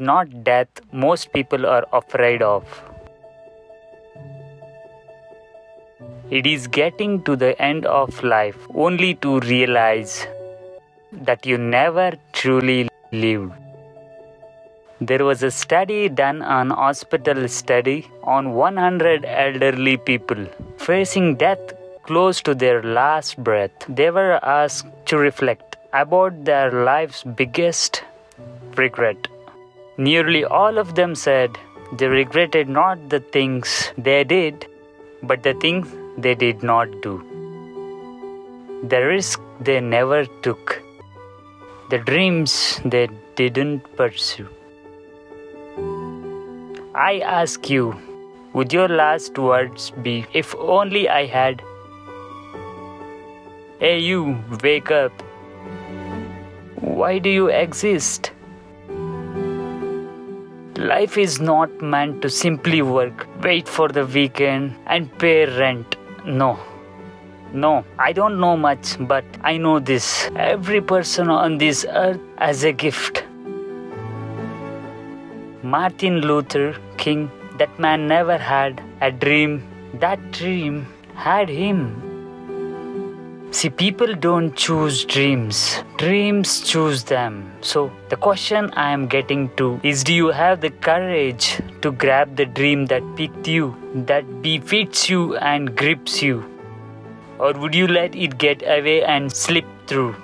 not death most people are afraid of. It is getting to the end of life only to realize that you never truly lived. There was a study done on hospital study on 100 elderly people facing death close to their last breath. They were asked to reflect about their life's biggest regret. Nearly all of them said they regretted not the things they did, but the things they did not do. The risk they never took, the dreams they didn't pursue. I ask you, would your last words be, if only I had? Hey, you, wake up. Why do you exist? Life is not meant to simply work, wait for the weekend, and pay rent. No. No, I don't know much, but I know this. Every person on this earth has a gift. Martin Luther King, that man never had a dream. That dream had him. See, people don't choose dreams, dreams choose them. So, the question I am getting to is do you have the courage to grab the dream that picked you, that befits you and grips you? Or would you let it get away and slip through?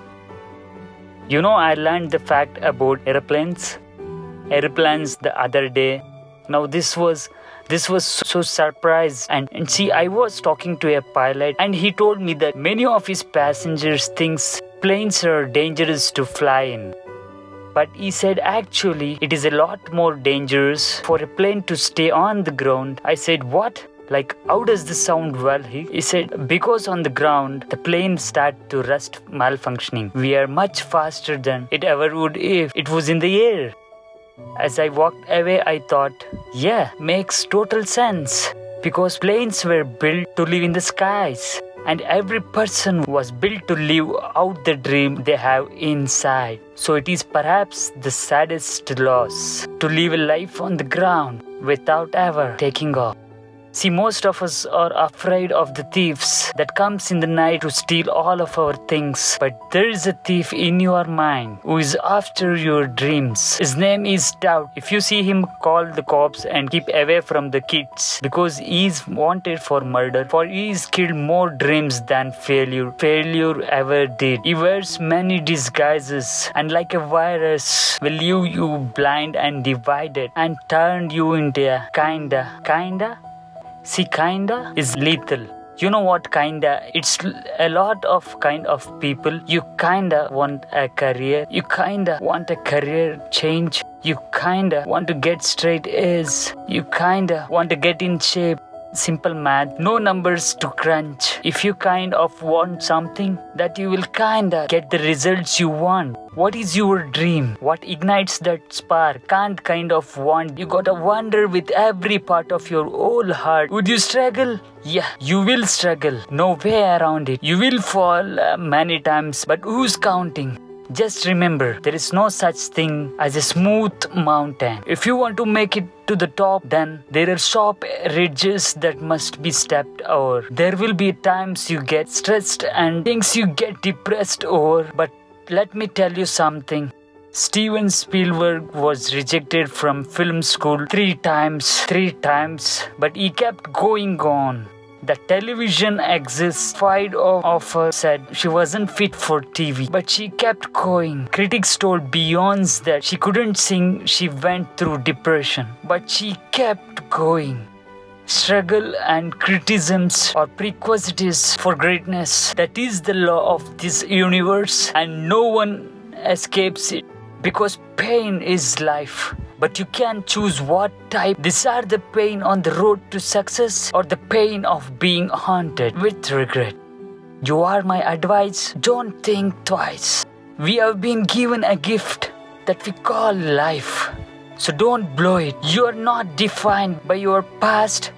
You know, I learned the fact about airplanes. Airplanes the other day. Now, this was this was so surprised. And, and see i was talking to a pilot and he told me that many of his passengers thinks planes are dangerous to fly in. But he said actually it is a lot more dangerous for a plane to stay on the ground. I said what? Like how does this sound well? He, he said because on the ground the plane start to rust malfunctioning. We are much faster than it ever would if it was in the air as I walked away, I thought, yeah, makes total sense. Because planes were built to live in the skies, and every person was built to live out the dream they have inside. So it is perhaps the saddest loss to live a life on the ground without ever taking off. See, most of us are afraid of the thieves that comes in the night to steal all of our things. But there is a thief in your mind who is after your dreams. His name is Doubt. If you see him, call the cops and keep away from the kids because he is wanted for murder. For he killed more dreams than failure. Failure ever did. He wears many disguises and like a virus will leave you blind and divided and turn you into a kinda, kinda See, kinda is lethal. You know what, kinda? It's a lot of kind of people. You kinda want a career. You kinda want a career change. You kinda want to get straight A's. You kinda want to get in shape simple math, no numbers to crunch. If you kind of want something, that you will kinda get the results you want. What is your dream? What ignites that spark? Can't kind of want. You gotta wonder with every part of your whole heart. Would you struggle? Yeah, you will struggle. No way around it. You will fall uh, many times, but who's counting? Just remember, there is no such thing as a smooth mountain. If you want to make it to the top, then there are sharp ridges that must be stepped over. There will be times you get stressed and things you get depressed over, but let me tell you something. Steven Spielberg was rejected from film school three times, three times, but he kept going on. The television excited of her said she wasn't fit for TV, but she kept going. Critics told Beyonce that she couldn't sing, she went through depression, but she kept going. Struggle and criticisms are prerequisites for greatness. That is the law of this universe, and no one escapes it because pain is life but you can choose what type. These are the pain on the road to success or the pain of being haunted with regret. You are my advice. Don't think twice. We have been given a gift that we call life. So don't blow it. You are not defined by your past.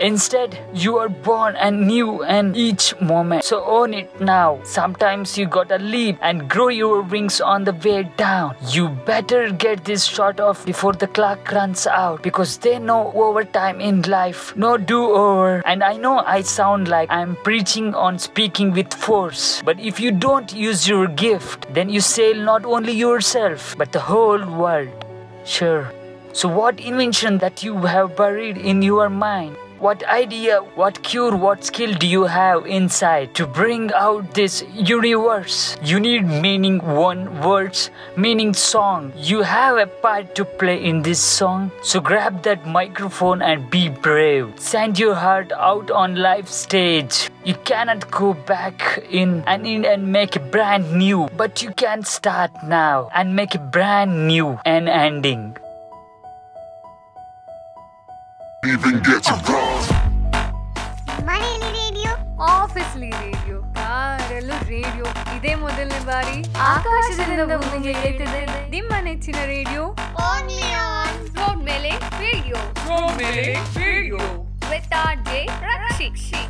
Instead, you are born and new and each moment. So own it now. Sometimes you gotta leap and grow your wings on the way down. You better get this shot off before the clock runs out because they know overtime in life, no do over. And I know I sound like I'm preaching on speaking with force, but if you don't use your gift, then you sail not only yourself but the whole world. Sure. So, what invention that you have buried in your mind? What idea, what cure, what skill do you have inside to bring out this universe? You need meaning, one words, meaning song. You have a part to play in this song. So grab that microphone and be brave. Send your heart out on life stage. You cannot go back in and in and make it brand new, but you can start now and make it brand new and ending. Even get to cross. ಮನೆಯಲ್ಲಿ radio ಆಫೀಸ್ಲಿ radio ಕಾರಲ್ಲೂ radio. ಇದೇ ಮೊದಲನೇ ಬಾರಿ ಆಕಾಶದಿಂದ ಭೂಮಿಗೆ ಏರ್ತಿದೆ ನಿಮ್ಮ ನೆಚ್ಚಿನ ರೇಡಿಯೋ. ರೋಡ್ ಮೇಲೆ ರೇಡಿಯೋ. ರೋಡ್ ಮೇಲೆ ರೇಡಿಯೋ. With R J ರಕ್ಷಿಕ್ಷಿ